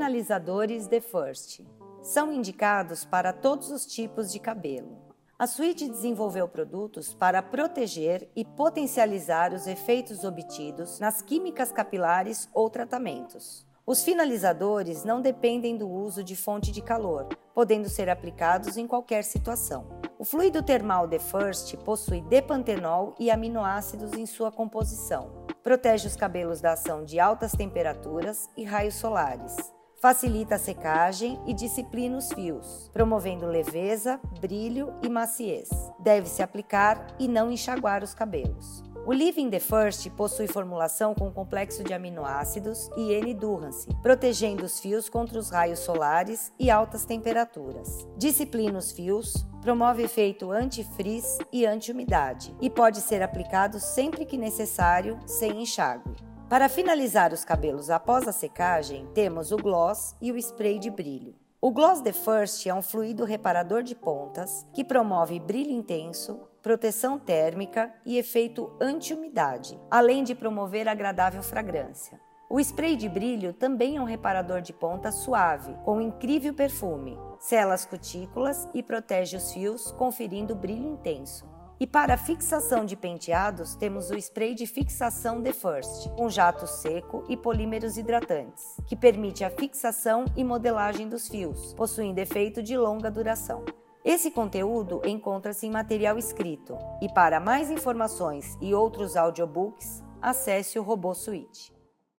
finalizadores The First. São indicados para todos os tipos de cabelo. A suíte desenvolveu produtos para proteger e potencializar os efeitos obtidos nas químicas capilares ou tratamentos. Os finalizadores não dependem do uso de fonte de calor, podendo ser aplicados em qualquer situação. O fluido termal The First possui depantenol e aminoácidos em sua composição. Protege os cabelos da ação de altas temperaturas e raios solares. Facilita a secagem e disciplina os fios, promovendo leveza, brilho e maciez. Deve-se aplicar e não enxaguar os cabelos. O Living the First possui formulação com complexo de aminoácidos e N-Durance, protegendo os fios contra os raios solares e altas temperaturas. Disciplina os fios, promove efeito anti-frizz e anti-umidade e pode ser aplicado sempre que necessário, sem enxágue. Para finalizar os cabelos após a secagem, temos o gloss e o spray de brilho. O Gloss The First é um fluido reparador de pontas que promove brilho intenso, proteção térmica e efeito anti-umidade, além de promover agradável fragrância. O spray de brilho também é um reparador de ponta suave, com incrível perfume, sela as cutículas e protege os fios, conferindo brilho intenso. E para fixação de penteados, temos o spray de fixação The First, com jato seco e polímeros hidratantes, que permite a fixação e modelagem dos fios, possuindo efeito de longa duração. Esse conteúdo encontra-se em material escrito, e para mais informações e outros audiobooks, acesse o Robô Suite.